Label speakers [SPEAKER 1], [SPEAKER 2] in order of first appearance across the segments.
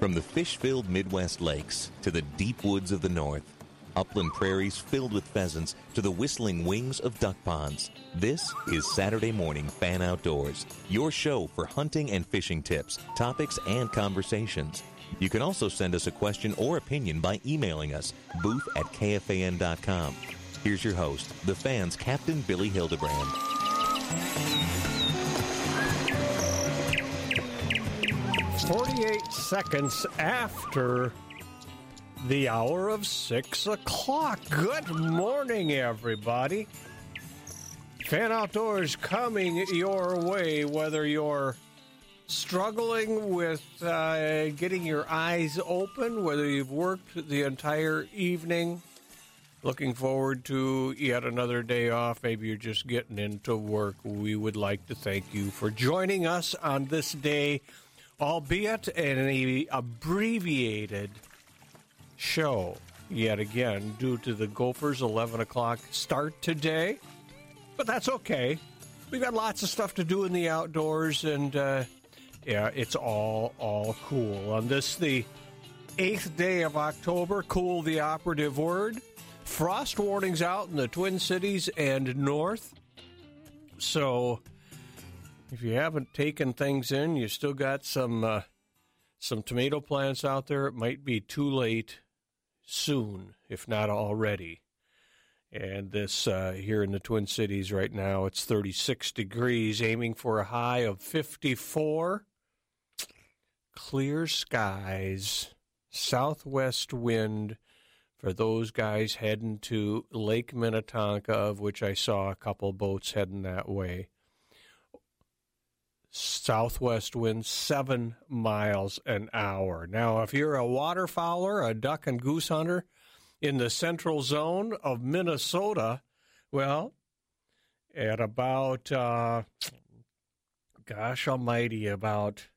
[SPEAKER 1] From the fish filled Midwest lakes to the deep woods of the north, upland prairies filled with pheasants to the whistling wings of duck ponds, this is Saturday Morning Fan Outdoors, your show for hunting and fishing tips, topics, and conversations. You can also send us a question or opinion by emailing us, booth at kfan.com. Here's your host, the fans' Captain Billy Hildebrand.
[SPEAKER 2] 48 seconds after the hour of 6 o'clock. Good morning, everybody. Fan Outdoors coming your way, whether you're struggling with uh, getting your eyes open, whether you've worked the entire evening, looking forward to yet another day off, maybe you're just getting into work. We would like to thank you for joining us on this day albeit an abbreviated show yet again due to the Gophers' 11 o'clock start today. But that's okay. We've got lots of stuff to do in the outdoors, and uh, yeah, it's all all cool. On this, the eighth day of October, cool the operative word. Frost warnings out in the Twin Cities and north. So if you haven't taken things in, you still got some uh, some tomato plants out there. It might be too late soon, if not already. And this uh, here in the Twin Cities right now, it's 36 degrees, aiming for a high of 54. Clear skies, southwest wind for those guys heading to Lake Minnetonka, of which I saw a couple boats heading that way southwest wind seven miles an hour. Now, if you're a waterfowler, a duck and goose hunter in the central zone of Minnesota, well, at about, uh, gosh almighty, about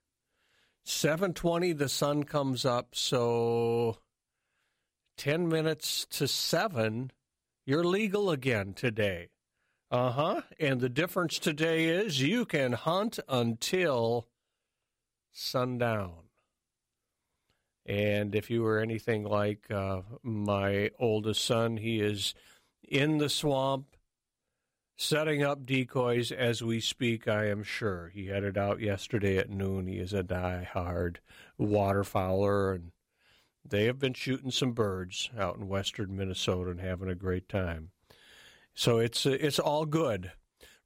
[SPEAKER 2] 7.20 the sun comes up, so 10 minutes to 7, you're legal again today. Uh huh. And the difference today is you can hunt until sundown. And if you were anything like uh, my oldest son, he is in the swamp setting up decoys as we speak, I am sure. He headed out yesterday at noon. He is a die-hard waterfowler, and they have been shooting some birds out in western Minnesota and having a great time. So it's uh, it's all good.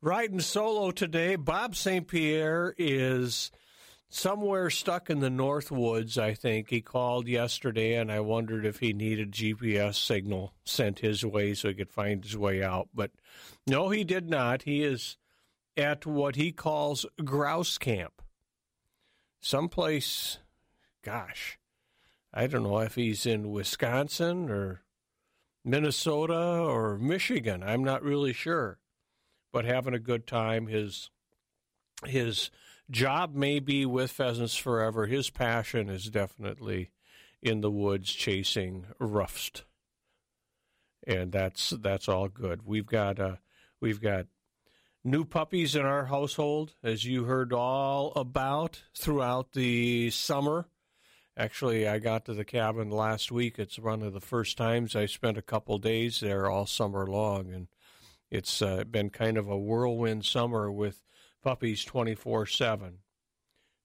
[SPEAKER 2] Riding solo today, Bob St. Pierre is somewhere stuck in the North Woods, I think. He called yesterday and I wondered if he needed GPS signal sent his way so he could find his way out. But no, he did not. He is at what he calls grouse camp. Someplace, gosh, I don't know if he's in Wisconsin or Minnesota or Michigan. I'm not really sure, but having a good time. His his job may be with pheasants forever. His passion is definitely in the woods chasing ruffs, and that's that's all good. We've got uh, we've got new puppies in our household, as you heard all about throughout the summer. Actually, I got to the cabin last week. It's one of the first times I spent a couple days there all summer long, and it's uh, been kind of a whirlwind summer with puppies 24 7.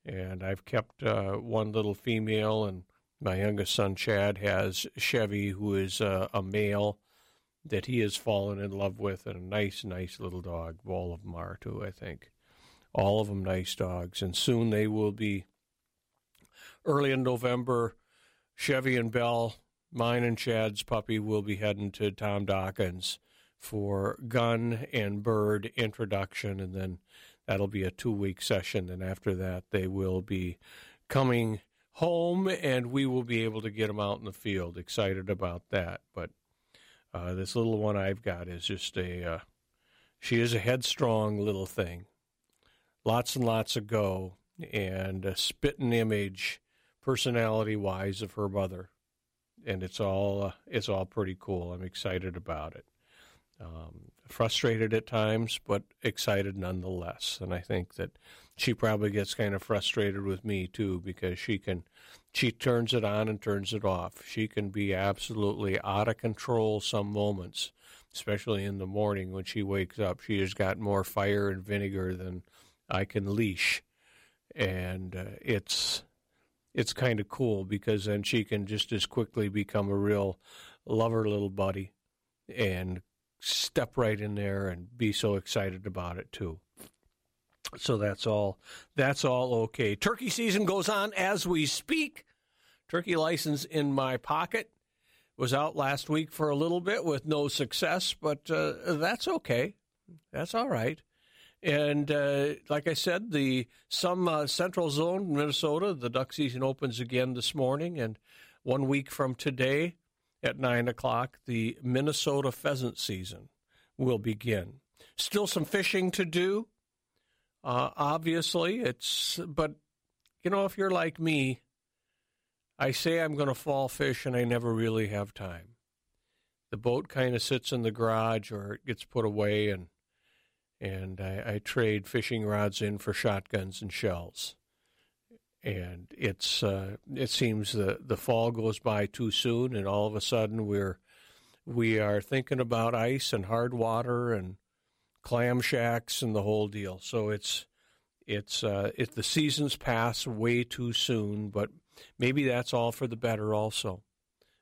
[SPEAKER 2] And I've kept uh, one little female, and my youngest son, Chad, has Chevy, who is uh, a male that he has fallen in love with, and a nice, nice little dog. All of them are, too, I think. all of them nice dogs. And soon they will be early in November. Chevy and Bell, mine and Chad's puppy, will be heading to Tom Dawkins for gun and bird introduction, and then that'll be a two week session. And after that, they will be coming home, and we will be able to get them out in the field. Excited about that. But uh, this little one I've got is just a, uh, she is a headstrong little thing. Lots and lots of go, and a spitting image, personality wise, of her mother. And it's all uh, it's all pretty cool. I'm excited about it. Um, frustrated at times, but excited nonetheless. And I think that she probably gets kind of frustrated with me too because she can, she turns it on and turns it off. She can be absolutely out of control some moments, especially in the morning when she wakes up. She has got more fire and vinegar than I can leash, and uh, it's it's kind of cool because then she can just as quickly become a real lover little buddy and step right in there and be so excited about it too. So that's all that's all okay. Turkey season goes on as we speak. Turkey license in my pocket. Was out last week for a little bit with no success, but uh, that's okay. That's all right. And uh, like I said, the some uh, central zone, Minnesota, the duck season opens again this morning, and one week from today, at 9 o'clock, the Minnesota pheasant season will begin. Still some fishing to do, uh, obviously. It's but you know if you're like me, I say I'm going to fall fish and I never really have time. The boat kind of sits in the garage or it gets put away, and and I, I trade fishing rods in for shotguns and shells and it's uh, it seems the the fall goes by too soon, and all of a sudden we're we are thinking about ice and hard water and clam shacks and the whole deal. So it's it's uh, the seasons pass way too soon, but maybe that's all for the better. Also,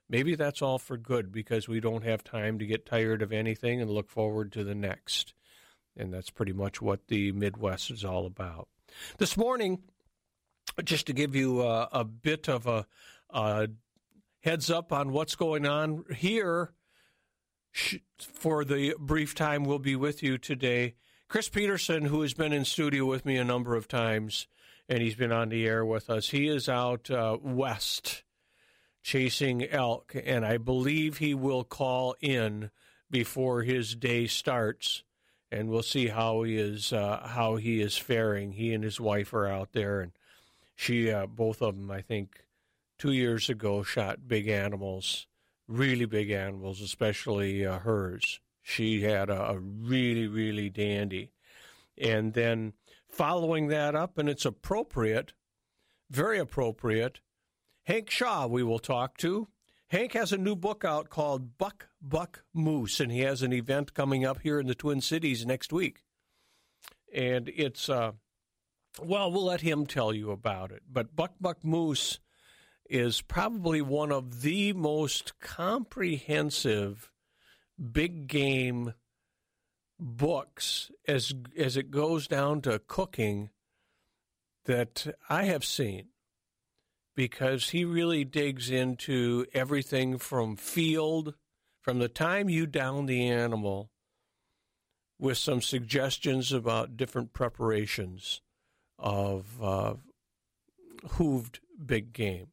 [SPEAKER 2] maybe that's all for good because we don't have time to get tired of anything and look forward to the next. And that's pretty much what the Midwest is all about. This morning, just to give you a, a bit of a, a, heads up on what's going on here for the brief time we'll be with you today. Chris Peterson, who has been in studio with me a number of times, and he's been on the air with us, he is out uh, west chasing elk, and I believe he will call in before his day starts, and we'll see how he is uh, how he is faring. He and his wife are out there, and she, uh, both of them, I think, two years ago, shot big animals, really big animals, especially uh, hers. She had a, a really, really dandy. And then following that up, and it's appropriate, very appropriate, Hank Shaw, we will talk to. Hank has a new book out called Buck Buck Moose, and he has an event coming up here in the Twin Cities next week. And it's uh, well, we'll let him tell you about it. But Buck Buck Moose is probably one of the most comprehensive big game books as as it goes down to cooking that I have seen because he really digs into everything from field from the time you down the animal with some suggestions about different preparations of uh, hooved big game.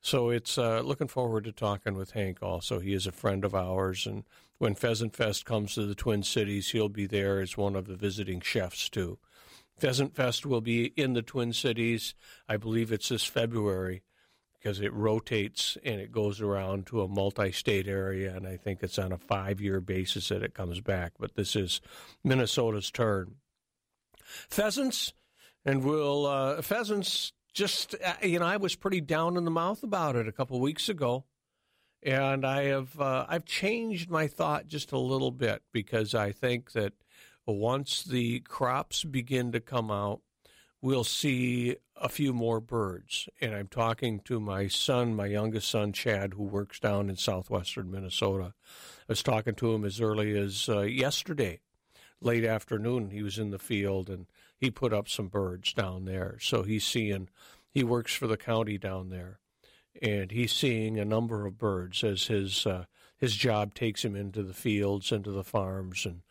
[SPEAKER 2] So it's uh, looking forward to talking with Hank. Also, he is a friend of ours, and when Pheasant Fest comes to the Twin Cities, he'll be there as one of the visiting chefs too. Pheasant Fest will be in the Twin Cities. I believe it's this February because it rotates and it goes around to a multi-state area, and I think it's on a five-year basis that it comes back. But this is Minnesota's turn pheasants, and we'll uh, pheasants. Just uh, you know, I was pretty down in the mouth about it a couple weeks ago, and I have uh, I've changed my thought just a little bit because I think that once the crops begin to come out, we'll see a few more birds. And I'm talking to my son, my youngest son, Chad, who works down in southwestern Minnesota. I was talking to him as early as uh, yesterday late afternoon. He was in the field and he put up some birds down there. So he's seeing, he works for the county down there, and he's seeing a number of birds as his uh, his job takes him into the fields, into the farms, and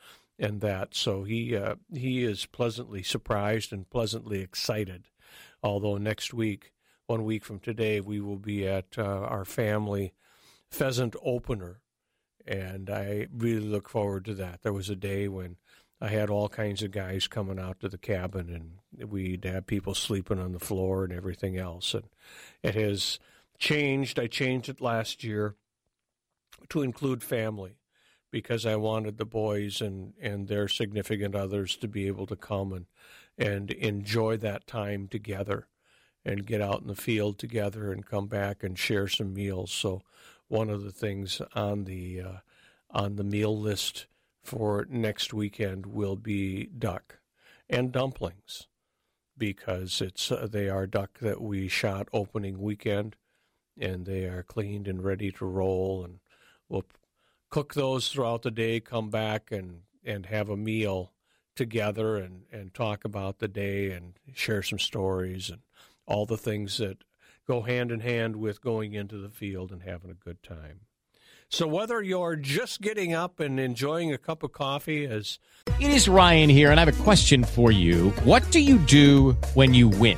[SPEAKER 2] and that. So he uh, he is pleasantly surprised and pleasantly excited. Although next week, one week from today, we will be at uh, our family pheasant opener, and I really look forward to that. There was a day when I had all kinds of guys coming out to the cabin, and we'd have people sleeping on the floor and everything else. And it has changed. I changed it last year to include family because I wanted the boys and, and their significant others to be able to come and, and enjoy that time together and get out in the field together and come back and share some meals. So one of the things on the uh, on the meal list for next weekend will be duck and dumplings because it's uh, they are duck that we shot opening weekend and they are cleaned and ready to roll and we'll cook those throughout the day come back and and have a meal together and and talk about the day and share some stories and all the things that go hand in hand with going into the field and having a good time so whether you're just getting up and enjoying a cup of coffee as
[SPEAKER 3] It is Ryan here, and I have a question for you. What do you do when you win?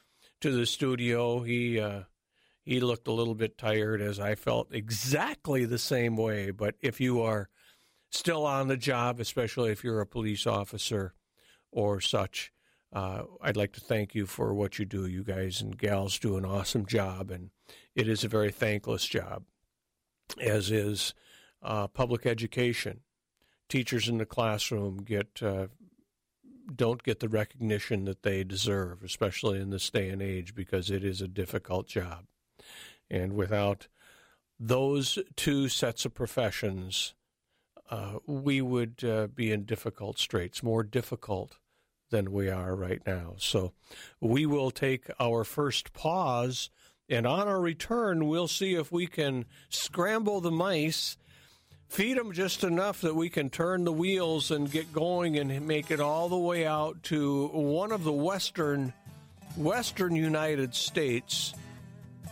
[SPEAKER 2] to the studio, he uh, he looked a little bit tired, as I felt exactly the same way. But if you are still on the job, especially if you're a police officer or such, uh, I'd like to thank you for what you do. You guys and gals do an awesome job, and it is a very thankless job, as is uh, public education. Teachers in the classroom get uh, don't get the recognition that they deserve, especially in this day and age, because it is a difficult job. And without those two sets of professions, uh, we would uh, be in difficult straits, more difficult than we are right now. So we will take our first pause, and on our return, we'll see if we can scramble the mice feed them just enough that we can turn the wheels and get going and make it all the way out to one of the western western United States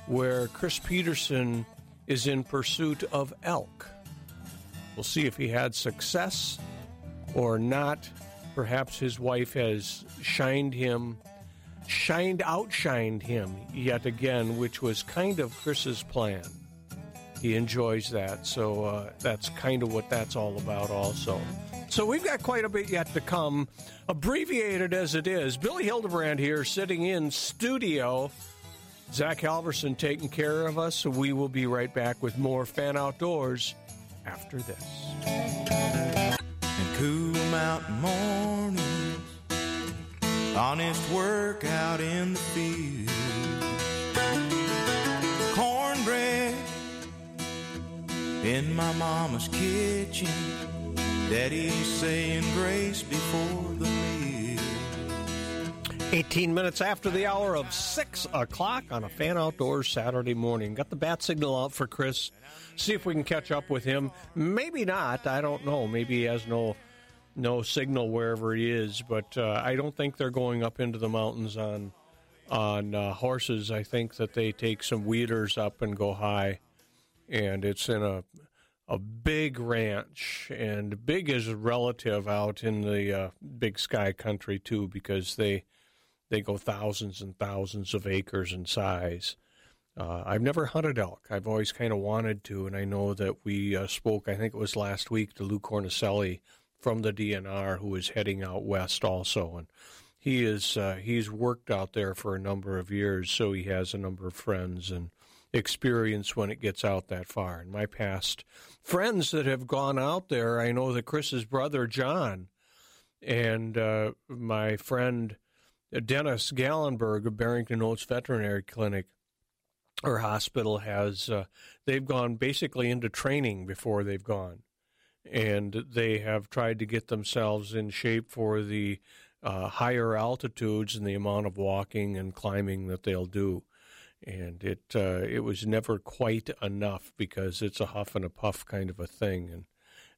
[SPEAKER 2] where Chris Peterson is in pursuit of elk. We'll see if he had success or not. Perhaps his wife has shined him, shined, outshined him yet again, which was kind of Chris's plan he enjoys that. So uh, that's kind of what that's all about, also. So we've got quite a bit yet to come, abbreviated as it is. Billy Hildebrand here, sitting in studio. Zach Halverson taking care of us. So we will be right back with more Fan Outdoors after this.
[SPEAKER 4] and cool mountain mornings. Honest work out in the field. In my mama's kitchen. Daddy's saying grace before the meal.
[SPEAKER 2] 18 minutes after the hour of 6 o'clock on a Fan Outdoors Saturday morning. Got the bat signal out for Chris. See if we can catch up with him. Maybe not. I don't know. Maybe he has no no signal wherever he is. But uh, I don't think they're going up into the mountains on on uh, horses. I think that they take some weeders up and go high, and it's in a a big ranch, and big is relative out in the uh, big sky country too, because they they go thousands and thousands of acres in size. Uh, I've never hunted elk. I've always kind of wanted to, and I know that we uh, spoke. I think it was last week to Lou Cornicelli from the DNR, who is heading out west also, and he is uh, he's worked out there for a number of years, so he has a number of friends and experience when it gets out that far. And my past friends that have gone out there, I know that Chris's brother John and uh, my friend Dennis Gallenberg of Barrington Oaks Veterinary Clinic or hospital has uh, they've gone basically into training before they've gone, and they have tried to get themselves in shape for the uh, higher altitudes and the amount of walking and climbing that they'll do. And it uh, it was never quite enough because it's a huff and a puff kind of a thing. And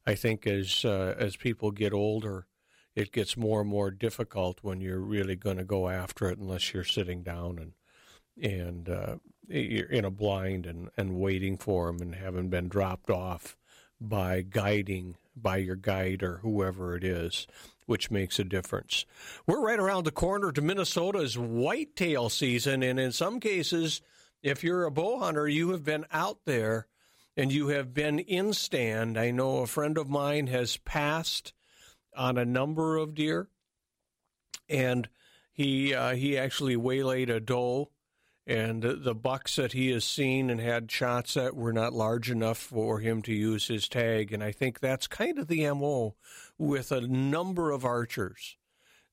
[SPEAKER 2] I think as uh, as people get older, it gets more and more difficult when you're really going to go after it unless you're sitting down and and uh, you're in a blind and, and waiting for them and having been dropped off by guiding by your guide or whoever it is, which makes a difference. We're right around the corner to Minnesota's whitetail season, and in some cases, if you're a bow hunter, you have been out there and you have been in stand. I know a friend of mine has passed on a number of deer, and he uh, he actually waylaid a doe and the bucks that he has seen and had shots at were not large enough for him to use his tag. And I think that's kind of the MO with a number of archers.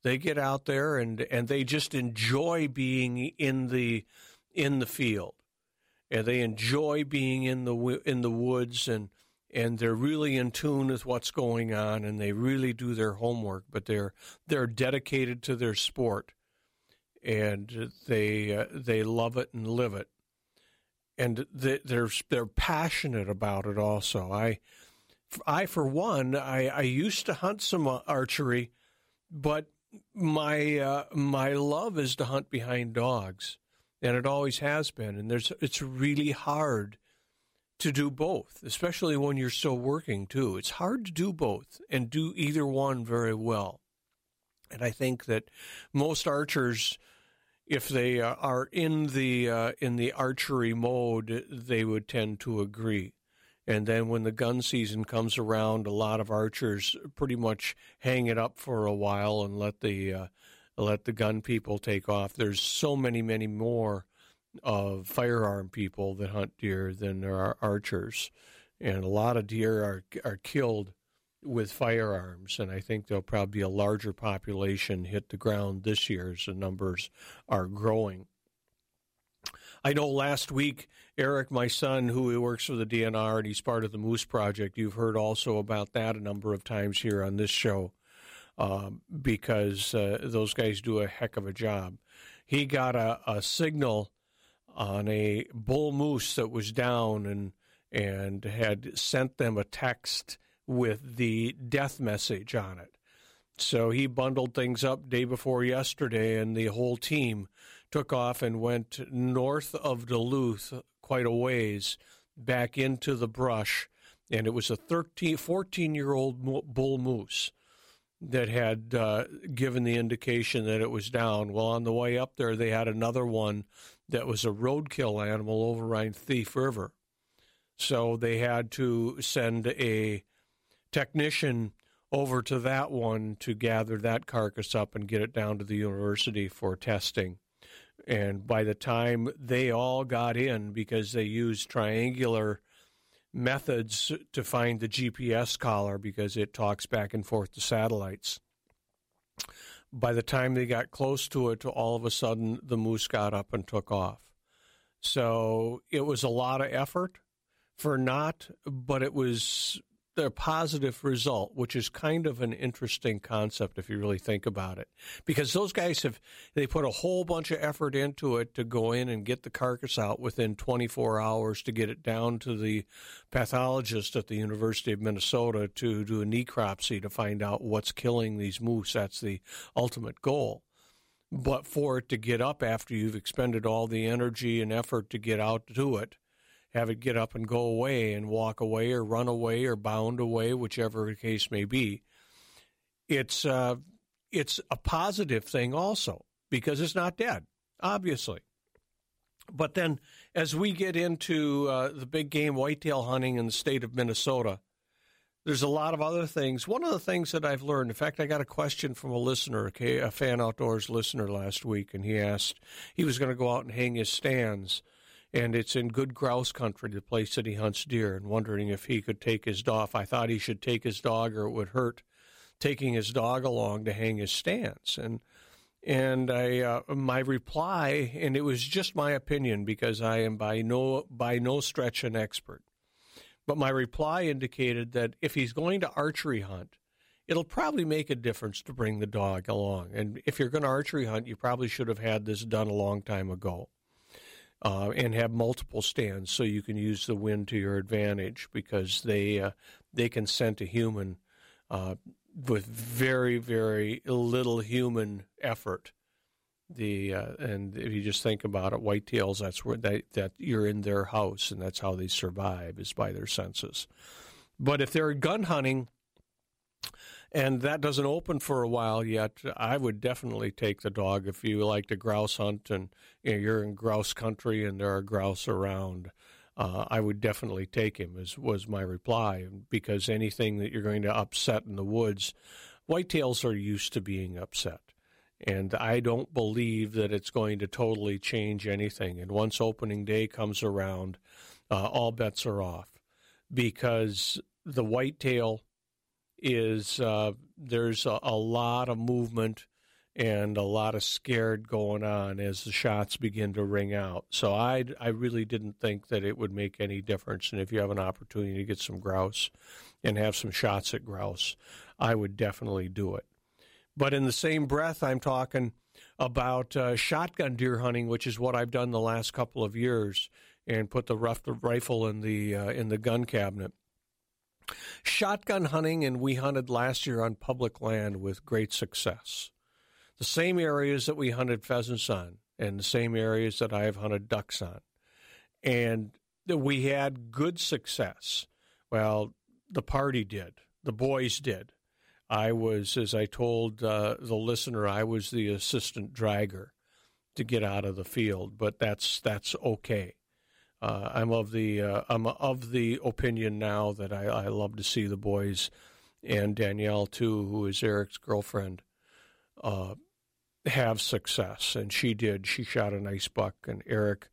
[SPEAKER 2] They get out there and, and they just enjoy being in the in the field, and they enjoy being in the in the woods and and they're really in tune with what's going on and they really do their homework. But they're they're dedicated to their sport and they uh, they love it and live it, and they, they're they're passionate about it. Also, I I for one I, I used to hunt some archery, but my uh, my love is to hunt behind dogs, and it always has been. And there's it's really hard to do both, especially when you're still working too. It's hard to do both and do either one very well. And I think that most archers if they uh, are in the uh, in the archery mode, they would tend to agree. And then when the gun season comes around, a lot of archers pretty much hang it up for a while and let the uh, let the gun people take off. There's so many, many more of firearm people that hunt deer than there are archers, and a lot of deer are are killed with firearms, and I think there'll probably be a larger population hit the ground this year as the numbers are growing. I know last week, Eric, my son, who works for the DNR and he's part of the Moose Project, you've heard also about that a number of times here on this show um, because uh, those guys do a heck of a job. He got a, a signal on a bull moose that was down and and had sent them a text with the death message on it. So he bundled things up day before yesterday, and the whole team took off and went north of Duluth quite a ways back into the brush. And it was a 13, 14 year old bull moose that had uh, given the indication that it was down. Well, on the way up there, they had another one that was a roadkill animal over on Thief River. So they had to send a technician over to that one to gather that carcass up and get it down to the university for testing. And by the time they all got in, because they used triangular methods to find the GPS collar because it talks back and forth to satellites. By the time they got close to it, all of a sudden the moose got up and took off. So it was a lot of effort for not, but it was a positive result, which is kind of an interesting concept if you really think about it. Because those guys have they put a whole bunch of effort into it to go in and get the carcass out within 24 hours to get it down to the pathologist at the University of Minnesota to do a necropsy to find out what's killing these moose. That's the ultimate goal. But for it to get up after you've expended all the energy and effort to get out to it, have it get up and go away and walk away or run away or bound away, whichever the case may be. It's uh, it's a positive thing also because it's not dead, obviously. But then, as we get into uh, the big game whitetail hunting in the state of Minnesota, there's a lot of other things. One of the things that I've learned, in fact, I got a question from a listener, a fan outdoors listener last week, and he asked he was going to go out and hang his stands and it's in good grouse country, the place that he hunts deer, and wondering if he could take his dog. I thought he should take his dog, or it would hurt taking his dog along to hang his stands. And And I, uh, my reply, and it was just my opinion because I am by no by no stretch an expert, but my reply indicated that if he's going to archery hunt, it'll probably make a difference to bring the dog along. And if you're going to archery hunt, you probably should have had this done a long time ago. Uh, and have multiple stands so you can use the wind to your advantage because they uh, they can scent a human uh, with very very little human effort. The uh, and if you just think about it, whitetails that's where they, that you're in their house and that's how they survive is by their senses. But if they're gun hunting, and that doesn't open for a while yet. I would definitely take the dog if you like to grouse hunt and you know, you're in grouse country and there are grouse around. Uh, I would definitely take him. Is was my reply because anything that you're going to upset in the woods, whitetails are used to being upset, and I don't believe that it's going to totally change anything. And once opening day comes around, uh, all bets are off because the whitetail is uh, there's a, a, lot of movement and a lot of scared going on as the shots begin to ring out. So I, I really didn't think that it would make any difference. And if you have an opportunity to get some grouse and have some shots at grouse, I would definitely do it. But in the same breath, I'm talking about uh, shotgun deer hunting, which is what I've done the last couple of years, and put the rough rifle in the uh, in the gun cabinet. Shotgun hunting, and we hunted last year on public land with great success. The same areas that we hunted pheasants on, and the same areas that I have hunted ducks on. And we had good success. Well, the party did, the boys did. I was, as I told uh, the listener, I was the assistant dragger to get out of the field, but that's that's okay. Uh, I'm of the uh, I'm of the opinion now that I, I love to see the boys and Danielle too, who is Eric's girlfriend, uh, have success, and she did. She shot a nice buck, and Eric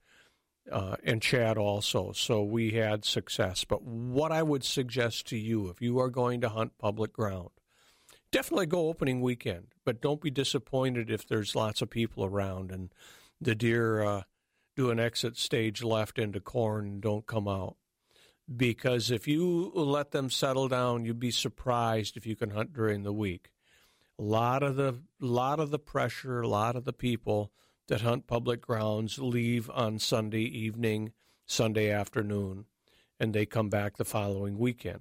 [SPEAKER 2] uh, and Chad also. So we had success. But what I would suggest to you, if you are going to hunt public ground, definitely go opening weekend, but don't be disappointed if there's lots of people around and the deer uh, do an exit stage left into corn don't come out. Because if you let them settle down, you'd be surprised if you can hunt during the week. A lot of the lot of the pressure, a lot of the people that hunt public grounds leave on Sunday evening, Sunday afternoon, and they come back the following weekend.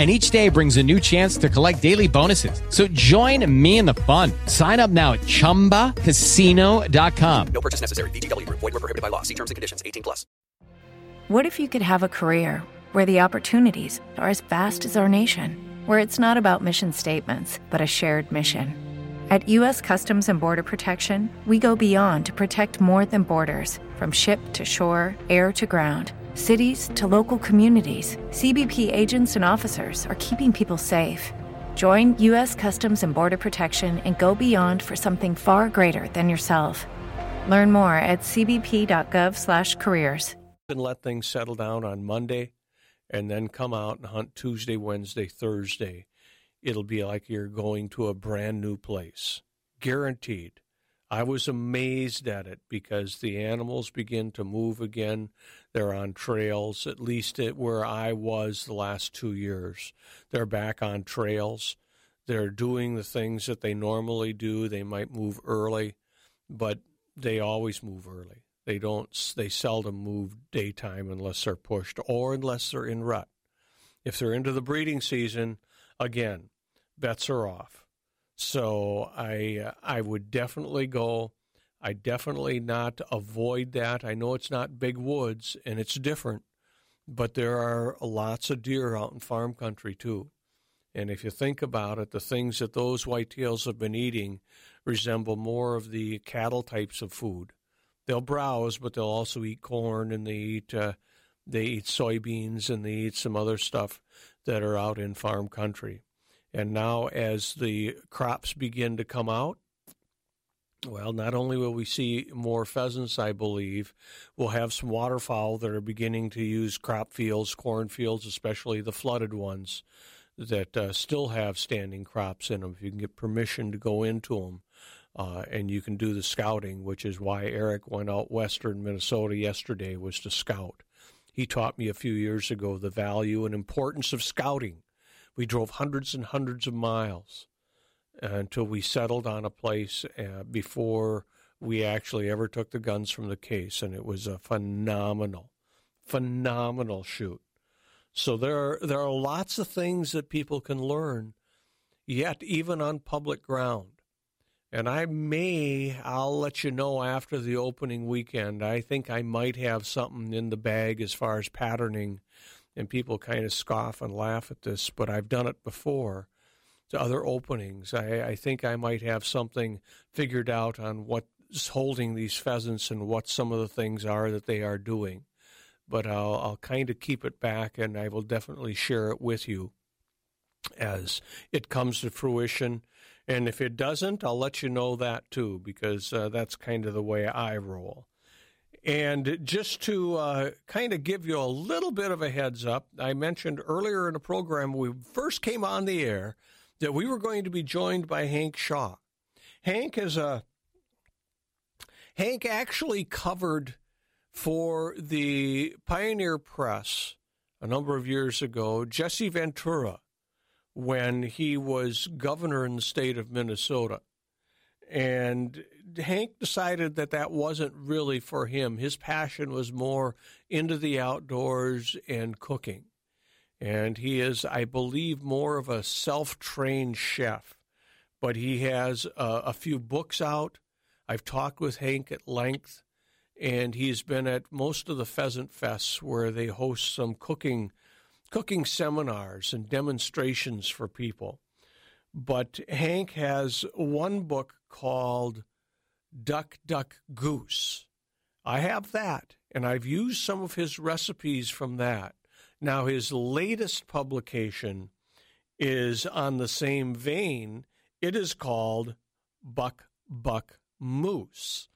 [SPEAKER 3] and each day brings a new chance to collect daily bonuses. So join me in the fun. Sign up now at ChumbaCasino.com.
[SPEAKER 5] No purchase necessary. VGW. Void were prohibited by law. See terms and conditions. 18 plus.
[SPEAKER 6] What if you could have a career where the opportunities are as vast as our nation, where it's not about mission statements, but a shared mission? At U.S. Customs and Border Protection, we go beyond to protect more than borders from ship to shore, air to ground cities to local communities, CBP agents and officers are keeping people safe. Join U.S. Customs and Border Protection and go beyond for something far greater than yourself. Learn more at cbp.gov/careers.
[SPEAKER 2] And let things settle down on Monday, and then come out and hunt Tuesday, Wednesday, Thursday. It'll be like you're going to a brand new place, guaranteed. I was amazed at it because the animals begin to move again. They're on trails, at least at where I was the last two years. They're back on trails. They're doing the things that they normally do. They might move early, but they always move early. They don't. They seldom move daytime unless they're pushed or unless they're in rut. If they're into the breeding season, again, bets are off so I uh, I would definitely go. I definitely not avoid that. I know it's not big woods and it's different, but there are lots of deer out in farm country too. And if you think about it, the things that those whitetails have been eating resemble more of the cattle types of food. They'll browse, but they'll also eat corn and they eat uh, they eat soybeans and they eat some other stuff that are out in farm country. And now, as the crops begin to come out, well, not only will we see more pheasants, I believe, we'll have some waterfowl that are beginning to use crop fields, corn fields, especially the flooded ones that uh, still have standing crops in them. If you can get permission to go into them, uh, and you can do the scouting, which is why Eric went out western Minnesota yesterday was to scout. He taught me a few years ago the value and importance of scouting. We drove hundreds and hundreds of miles until we settled on a place uh, before we actually ever took the guns from the case, and it was a phenomenal, phenomenal shoot. So there are there are lots of things that people can learn, yet even on public ground. And I may, I'll let you know after the opening weekend. I think I might have something in the bag as far as patterning, and people kind of scoff and laugh at this, but I've done it before to other openings. I, I think I might have something figured out on what's holding these pheasants and what some of the things are that they are doing. But I'll, I'll kind of keep it back and I will definitely share it with you as it comes to fruition. And if it doesn't, I'll let you know that too, because uh, that's kind of the way I roll. And just to uh, kind of give you a little bit of a heads up, I mentioned earlier in the program we first came on the air that we were going to be joined by Hank Shaw. Hank is a Hank actually covered for the Pioneer Press a number of years ago Jesse Ventura when he was governor in the state of Minnesota. And Hank decided that that wasn't really for him. His passion was more into the outdoors and cooking. And he is, I believe, more of a self trained chef. But he has uh, a few books out. I've talked with Hank at length, and he's been at most of the pheasant fests where they host some cooking cooking seminars and demonstrations for people. But Hank has one book called Duck, Duck, Goose. I have that, and I've used some of his recipes from that. Now, his latest publication is on the same vein. It is called Buck, Buck, Moose.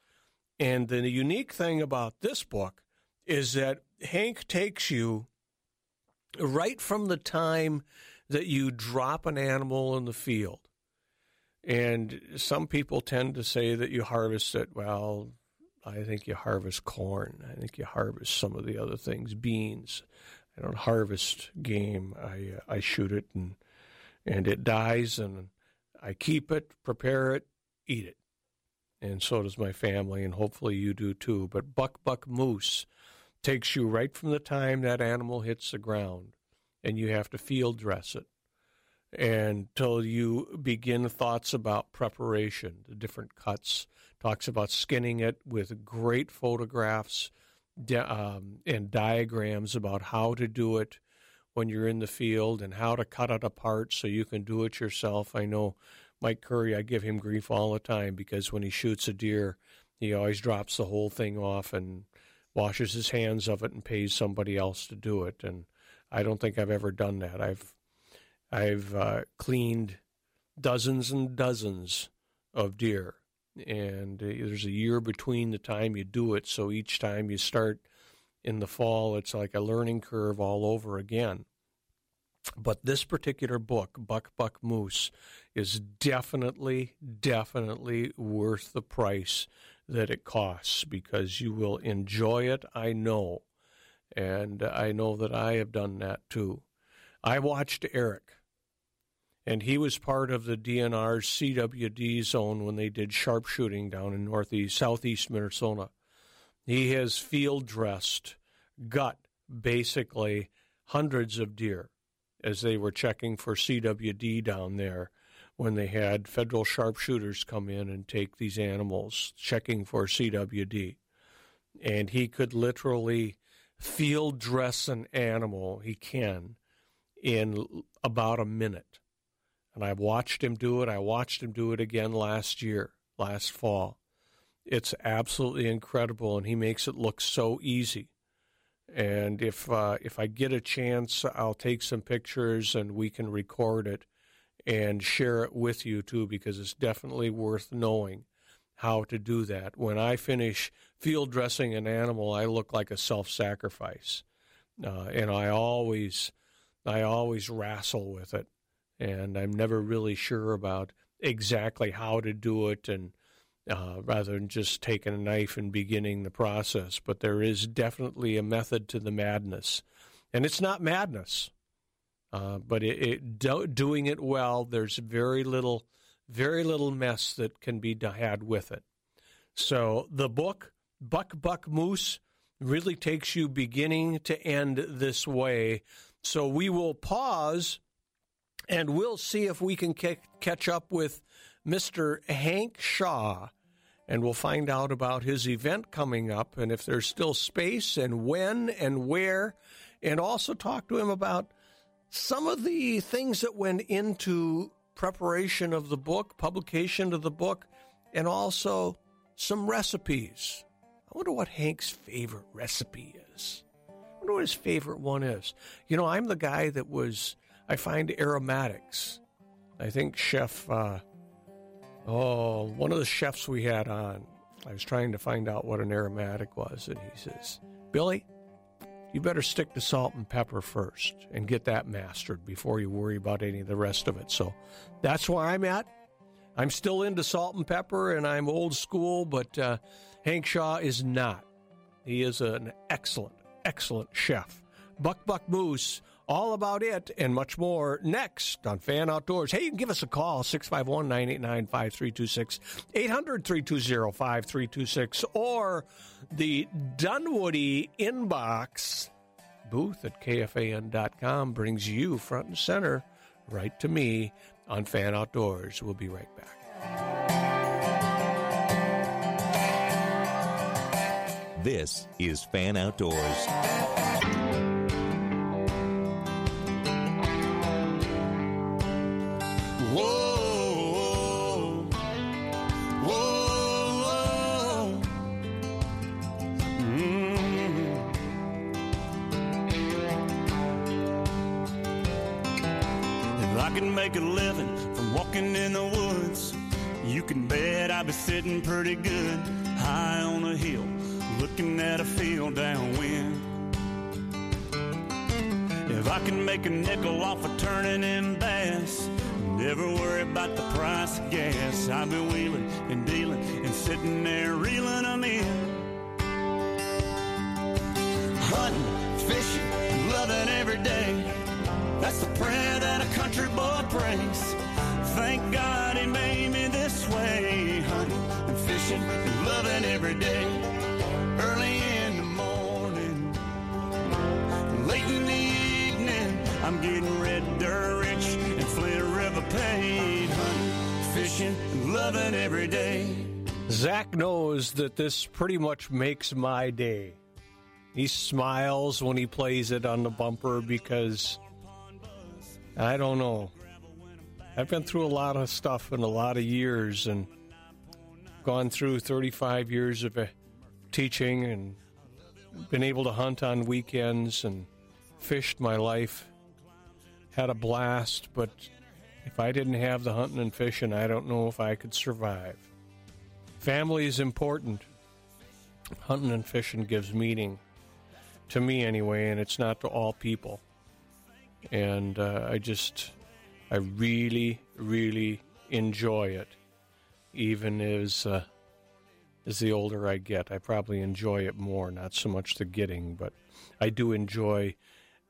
[SPEAKER 2] And the unique thing about this book is that Hank takes you right from the time that you drop an animal in the field. And some people tend to say that you harvest it. Well, I think you harvest corn. I think you harvest some of the other things, beans. I don't harvest game. I uh, I shoot it and and it dies and I keep it, prepare it, eat it. And so does my family and hopefully you do too. But buck buck moose takes you right from the time that animal hits the ground and you have to field dress it until you begin thoughts about preparation, the different cuts, talks about skinning it with great photographs um, and diagrams about how to do it when you're in the field and how to cut it apart so you can do it yourself. I know Mike Curry, I give him grief all the time because when he shoots a deer, he always drops the whole thing off and washes his hands of it and pays somebody else to do it. And I don't think I've ever done that. I've I've uh, cleaned dozens and dozens of deer, and there's a year between the time you do it. So each time you start in the fall, it's like a learning curve all over again. But this particular book, Buck Buck Moose, is definitely, definitely worth the price that it costs because you will enjoy it, I know. And I know that I have done that too. I watched Eric, and he was part of the DNR's CWD zone when they did sharpshooting down in northeast, southeast Minnesota. He has field dressed, gut, basically hundreds of deer as they were checking for CWD down there when they had federal sharpshooters come in and take these animals, checking for CWD. And he could literally field dress an animal, he can, in about a minute. And I watched him do it. I watched him do it again last year, last fall. It's absolutely incredible, and he makes it look so easy. And if uh, if I get a chance, I'll take some pictures and we can record it and share it with you too, because it's definitely worth knowing how to do that. When I finish field dressing an animal, I look like a self sacrifice, uh, and I always I always wrestle with it, and I'm never really sure about exactly how to do it and uh, rather than just taking a knife and beginning the process. But there is definitely a method to the madness, and it's not madness, uh, but it, it do, doing it well. There's very little, very little mess that can be had with it. So the book Buck Buck Moose really takes you beginning to end this way. So we will pause and we'll see if we can catch up with Mr. Hank Shaw and we'll find out about his event coming up and if there's still space and when and where, and also talk to him about some of the things that went into preparation of the book, publication of the book, and also some recipes. I wonder what Hank's favorite recipe is. I wonder what his favorite one is. You know, I'm the guy that was, I find aromatics. I think Chef uh, Oh, one of the chefs we had on, I was trying to find out what an aromatic was, and he says, Billy, you better stick to salt and pepper first and get that mastered before you worry about any of the rest of it. So that's where I'm at. I'm still into salt and pepper and I'm old school, but uh, Hank Shaw is not. He is an excellent, excellent chef. Buck Buck Moose all about it and much more next on Fan Outdoors. Hey, you can give us a call, 651 989 5326, 800 320 5326, or the Dunwoody inbox booth at kfan.com brings you front and center right to me on Fan Outdoors. We'll be right back.
[SPEAKER 1] This is Fan Outdoors.
[SPEAKER 4] Sitting pretty good high on a hill, looking at a field downwind. If I can make a nickel off of turning in bass, never worry about the price of gas. I've been wheeling and dealing and sitting there reeling them in. Hunting, fishing, loving every day. That's the prayer every day. Early in the morning, late in the evening, I'm getting red dirt rich and Flint River paid. Hunting, fishing, and loving every day.
[SPEAKER 2] Zach knows that this pretty much makes my day. He smiles when he plays it on the bumper because I don't know. I've been through a lot of stuff in a lot of years and gone through 35 years of uh, teaching and been able to hunt on weekends and fished my life. Had a blast, but if I didn't have the hunting and fishing, I don't know if I could survive. Family is important. Hunting and fishing gives meaning to me anyway, and it's not to all people. And uh, I just, I really, really enjoy it, even as uh, as the older I get. I probably enjoy it more, not so much the getting, but I do enjoy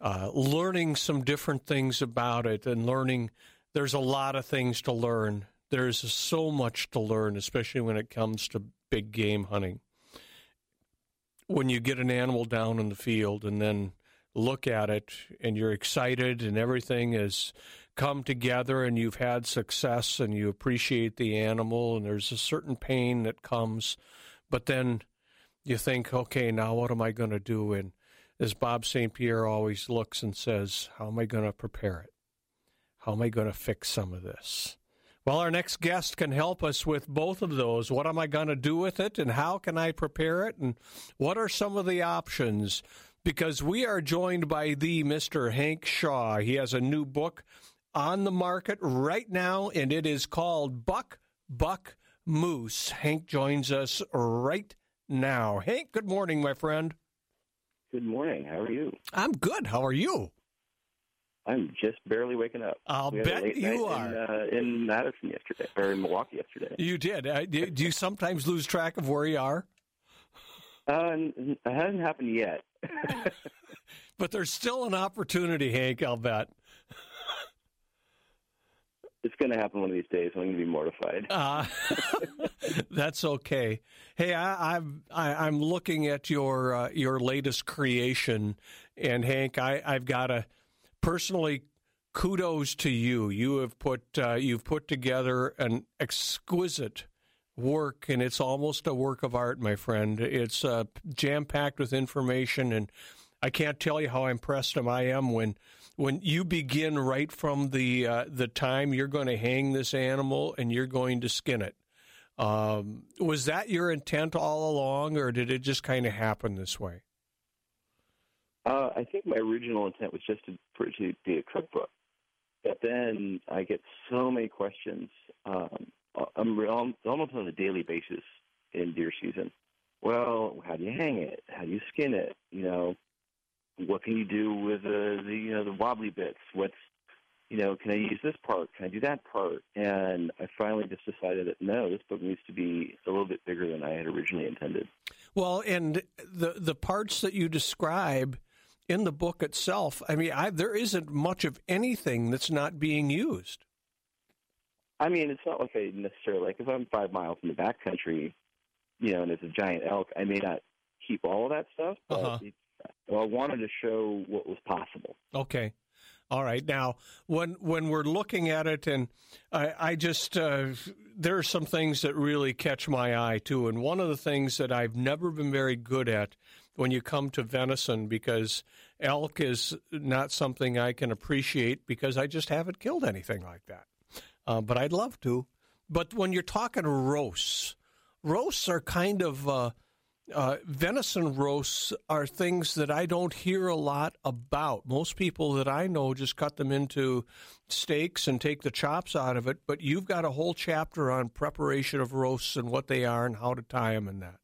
[SPEAKER 2] uh, learning some different things about it and learning. There's a lot of things to learn. There's so much to learn, especially when it comes to big game hunting when you get an animal down in the field and then look at it and you're excited and everything has come together and you've had success and you appreciate the animal and there's a certain pain that comes but then you think okay now what am i going to do and as bob st pierre always looks and says how am i going to prepare it how am i going to fix some of this well, our next guest can help us with both of those. What am I going to do with it, and how can I prepare it, and what are some of the options? because we are joined by the Mr. Hank Shaw. He has a new book on the market right now, and it is called Buck Buck Moose. Hank joins us right now. Hank, good morning, my friend.
[SPEAKER 7] Good morning. How are you?
[SPEAKER 2] I'm good. How are you?
[SPEAKER 7] I'm just barely waking up.
[SPEAKER 2] I'll
[SPEAKER 7] We had a
[SPEAKER 2] bet you are.
[SPEAKER 7] In, uh, in Madison yesterday, or in Milwaukee yesterday.
[SPEAKER 2] You did. Uh, do, do you sometimes lose track of where you are?
[SPEAKER 7] Uh, it hasn't happened yet.
[SPEAKER 2] But there's still an opportunity, Hank, I'll bet.
[SPEAKER 7] It's going to happen one of these days. I'm going to be mortified.
[SPEAKER 2] Uh, that's okay. Hey, I, I'm I, I'm looking at your uh, your latest creation, and Hank, I, I've got to personally kudos to you. You have put uh, you've put together an exquisite work, and it's almost a work of art, my friend. It's uh, jam packed with information, and I can't tell you how impressed I am when when you begin right from the uh, the time you're going to hang this animal and you're going to skin it. Um, was that your intent all along, or did it just kind of happen this way?
[SPEAKER 7] Uh, I think my original intent was just to, for it to be a cookbook. But then I get so many questions. Um, I'm re- almost on a daily basis in deer season. Well, how do you hang it? How do you skin it? You know, what can you do with the, the you know the wobbly bits? What's you know, can I use this part? Can I do that part? And I finally just decided that no, this book needs to be a little bit bigger than I had originally intended.
[SPEAKER 2] Well, and the the parts that you describe in the book itself, I mean, I, there isn't much of anything that's not being used.
[SPEAKER 7] I mean, it's not like I necessarily like if I'm five miles in the backcountry, you know, and there's a giant elk, I may not keep all of that stuff, but
[SPEAKER 2] Uh-huh.
[SPEAKER 7] it, I wanted to show what was possible.
[SPEAKER 2] Okay. All right. Now, when when we're looking at it, and I, I just uh, there are some things that really catch my eye too. And one of the things that I've never been very good at when you come to venison, because elk is not something I can appreciate because I just haven't killed anything like that. Uh, but I'd love to. But when you're talking roasts, roasts are kind of uh, uh, venison roasts are things that I don't hear a lot about. Most people that I know just cut them into steaks and take the chops out of it. But you've got a whole chapter on preparation of roasts and what they are and how to tie them and that.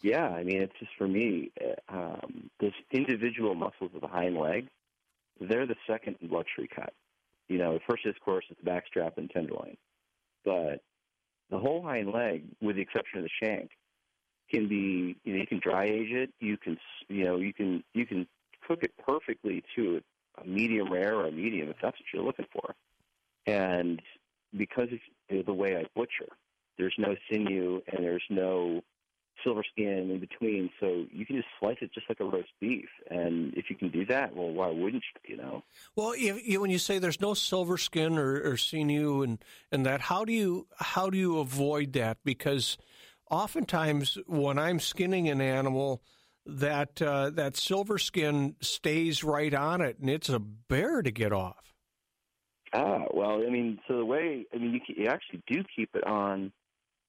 [SPEAKER 7] Yeah, I mean, it's just for me, uh, um, individual muscles of the hind leg, they're the second luxury cut. You know, the first is, of course, is the backstrap and tenderloin. But the whole hind leg, with the exception of the shank, can be, you know, you can dry age it. You can, you know, you can, you can cook it perfectly to a medium rare or a medium if that's what you're looking for. And because of the way I butcher, there's no sinew and there's no silver skin in between, so you can just slice it just like a roast beef. And if you can do that, well, why wouldn't you? You know?
[SPEAKER 2] Well, if, you, when you say there's no silver skin or, or sinew and, and that, how do you how do you avoid that? Because oftentimes when I'm skinning an animal, that uh, that silver skin stays right on it, and it's a bear to get off.
[SPEAKER 7] Ah, well, I mean, so the way I mean, you, you actually do keep it on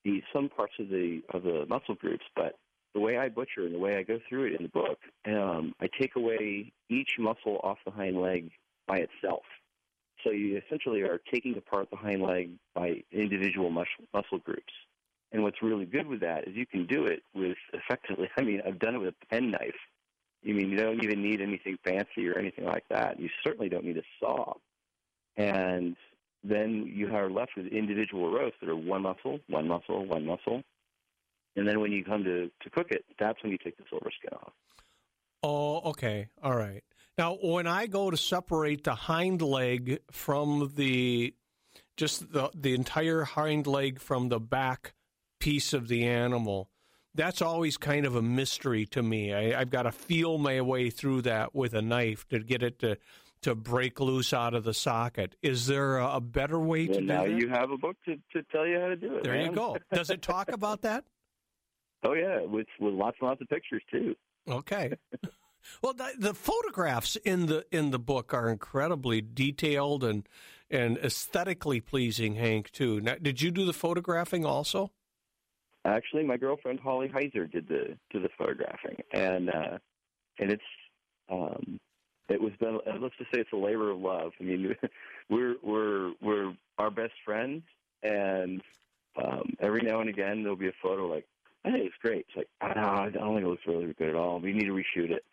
[SPEAKER 7] the some parts of the of the muscle groups, but the way I butcher and the way I go through it in the book, um, I take away each muscle off the hind leg by itself. So you essentially are taking apart the hind leg by individual muscle muscle groups. And what's really good with that is you can do it with effectively. I mean, I've done it with a pen knife. You mean you don't even need anything fancy or anything like that. You certainly don't need a saw and then you are left with individual roasts that are one muscle, one muscle, one muscle. And then when you come to, to cook it, that's when you take the silver skin off.
[SPEAKER 2] Oh, okay. All right. Now, when I go to separate the hind leg from the just the the entire hind leg from the back piece of the animal, that's always kind of a mystery to me. I, I've got to feel my way through that with a knife to get it to to break loose out of the socket. Is there a, a better way to
[SPEAKER 7] And
[SPEAKER 2] do
[SPEAKER 7] now
[SPEAKER 2] that?
[SPEAKER 7] you have a book to, to tell you how to do it.
[SPEAKER 2] there you go. Does it talk about that?
[SPEAKER 7] Oh yeah, with with lots and lots of pictures too.
[SPEAKER 2] Okay. Well, the, the photographs in the in the book are incredibly detailed and and aesthetically pleasing. Hank, too. Now, did you do the photographing also?
[SPEAKER 7] Actually, my girlfriend Holly Heiser did the did the photographing, and uh, and it's um, it was been let's just say it's a labor of love. I mean, we're we're we're our best friends, and um, every now and again there'll be a photo like, "Hey, it's great." It's like, "Ah, I don't think it looks really good at all. We need to reshoot it."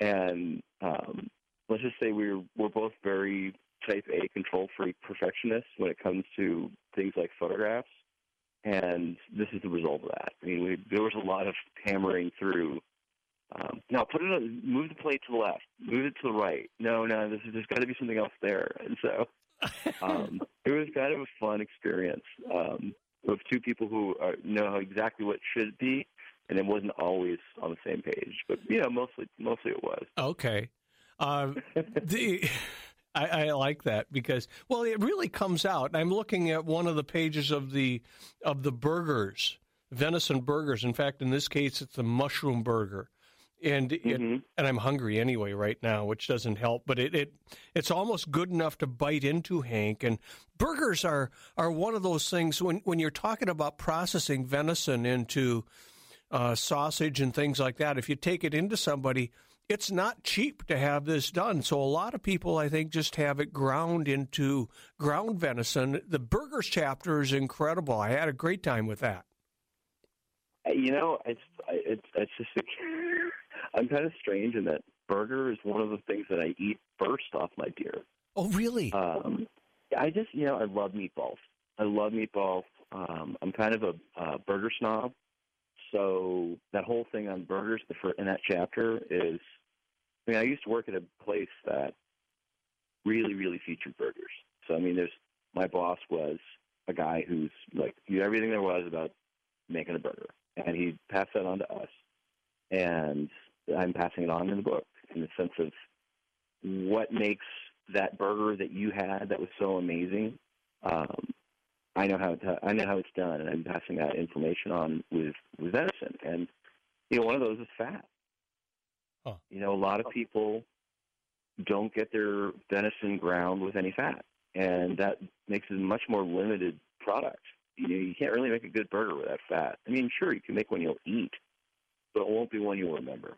[SPEAKER 7] And um, let's just say we're we're both very type A control freak perfectionists when it comes to things like photographs, and this is the result of that. I mean, we, there was a lot of hammering through. Um, now put it on, move the plate to the left, move it to the right. No, no, this is, there's got to be something else there, and so um, it was kind of a fun experience um, with two people who are, know exactly what should be, and it wasn't always on the same page. But you know, mostly mostly it was.
[SPEAKER 2] Okay. Um, the I, I, like that because well, it really comes out. I'm looking at one of the pages of the of the burgers, venison burgers. In fact, in this case, it's a mushroom burger, and it,
[SPEAKER 7] Mm-hmm.
[SPEAKER 2] and I'm hungry anyway right now, which doesn't help. But it, it it's almost good enough to bite into, Hank. And burgers are are one of those things when when you're talking about processing venison into uh, sausage and things like that. If you take it into somebody, it's not cheap to have this done. So a lot of people, I think, just have it ground into ground venison. The burgers chapter is incredible. I had a great time with that.
[SPEAKER 7] You know, it's it's it's just I'm kind of strange in that burger is one of the things that I eat first off my deer.
[SPEAKER 2] Oh, really?
[SPEAKER 7] Um, I just you know I love meatballs. I love meatballs. Um, I'm kind of a uh, burger snob, so that whole thing on burgers the in that chapter is. I mean, I used to work at a place that really, really featured burgers. So I mean, there's my boss was a guy who's like knew everything there was about making a burger, and he passed that on to us, and I'm passing it on in the book in the sense of what makes that burger that you had that was so amazing. Um, I know how to, I know how it's done, and I'm passing that information on with with venison. And you know, one of those is fat.
[SPEAKER 2] Huh.
[SPEAKER 7] You know, a lot of people don't get their venison ground with any fat, and that makes it a much more limited product. You know, you can't really make a good burger without fat. I mean, sure, you can make one you'll eat, but it won't be one you'll remember.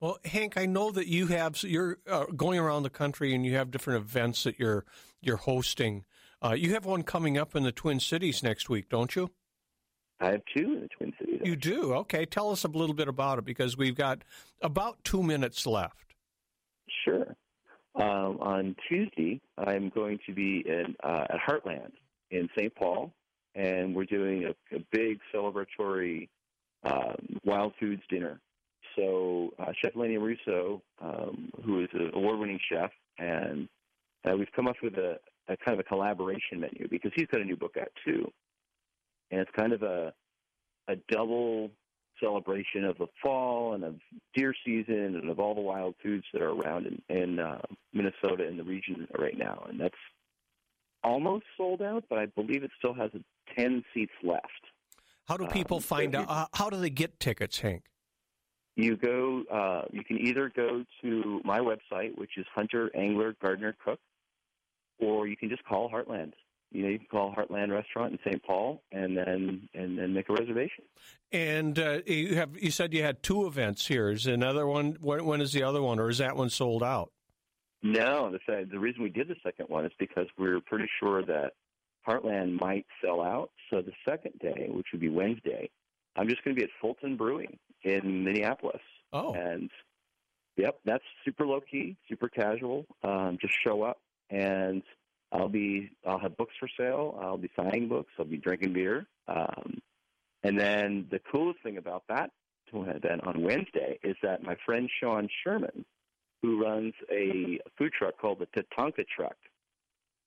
[SPEAKER 2] Well, Hank, I know that you have you're uh, going around the country and you have different events that you're you're hosting. Uh, you have one coming up in the Twin Cities next week, don't you?
[SPEAKER 7] I have two in the Twin Cities.
[SPEAKER 2] You do. Okay, tell us a little bit about it because we've got about two minutes left.
[SPEAKER 7] Sure. Um, on Tuesday, I'm going to be in, uh, at Heartland in St. Paul, and we're doing a, a big celebratory um, wild foods dinner. So uh, Chef Lenny Russo, um, who is an award-winning chef, and uh, we've come up with a, a kind of a collaboration menu because he's got a new book out too, and it's kind of a a double celebration of the fall and of deer season and of all the wild foods that are around in, in uh, Minnesota and the region right now. And that's almost sold out, but I believe it still has 10 seats left.
[SPEAKER 2] How do people
[SPEAKER 7] Um,
[SPEAKER 2] find out? Uh, how do they get tickets, Hank?
[SPEAKER 7] You go. Uh, you can either go to my website, which is Hunter Angler Gardener Cook, or you can just call Heartland. You know, you can call Heartland Restaurant in St. Paul, and then and then make a reservation.
[SPEAKER 2] And uh, you have you said you had two events here. Is another one? When, when is the other one, or is that one sold out?
[SPEAKER 7] No, the the reason we did the second one is because we are pretty sure that Heartland might sell out. So the second day, which would be Wednesday, I'm just going to be at Fulton Brewing in Minneapolis.
[SPEAKER 2] Oh,
[SPEAKER 7] And yep, that's super low key, super casual. Um, just show up, and I'll be I'll have books for sale. I'll be signing books. I'll be drinking beer. Um, and then the coolest thing about that event on Wednesday is that my friend Sean Sherman, who runs a food truck called the Tatanka Truck,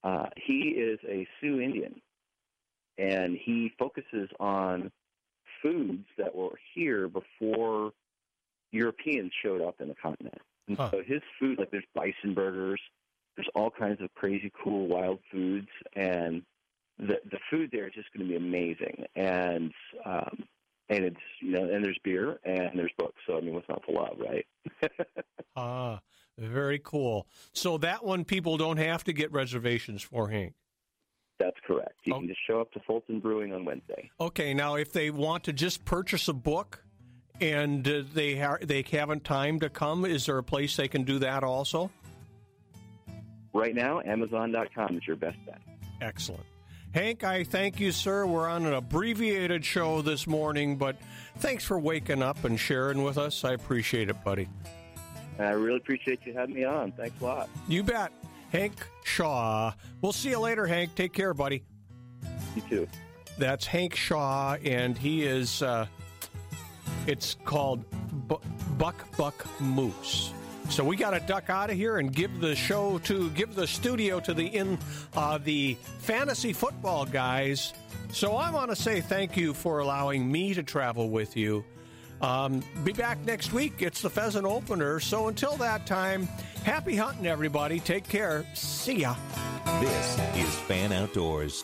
[SPEAKER 7] uh, he is a Sioux Indian, and he focuses on foods that were here before Europeans showed up in the continent. And
[SPEAKER 2] Huh.
[SPEAKER 7] so his food, like there's bison burgers, there's all kinds of crazy cool wild foods, and the the food there is just going to be amazing. And um, and it's you know, and there's beer and there's books. So I mean, what's not to love, right?
[SPEAKER 2] ah, very cool. So that one, people don't have to get reservations for Hank.
[SPEAKER 7] That's correct. You
[SPEAKER 2] Oh.
[SPEAKER 7] can just show up to Fulton Brewing on Wednesday.
[SPEAKER 2] Okay, now if they want to just purchase a book and uh, they ha- they haven't time to come, is there a place they can do that also?
[SPEAKER 7] Right now, Amazon.com is your best bet.
[SPEAKER 2] Excellent. Hank, I thank you, sir. We're on an abbreviated show this morning, but thanks for waking up and sharing with us. I appreciate it, buddy.
[SPEAKER 7] I really appreciate you having me on. Thanks a lot.
[SPEAKER 2] You bet. Hank Shaw. We'll see you later, Hank. Take care, buddy.
[SPEAKER 7] You too.
[SPEAKER 2] That's Hank Shaw, and he is, uh, it's called Bu- Buck Buck Moose. So we got to duck out of here and give the show to, give the studio to the in, uh, the fantasy football guys. So I want to say thank you for allowing me to travel with you. Um, be back next week. It's the pheasant opener. So until that time, happy hunting, everybody. Take care. See ya.
[SPEAKER 1] This is Fan Outdoors.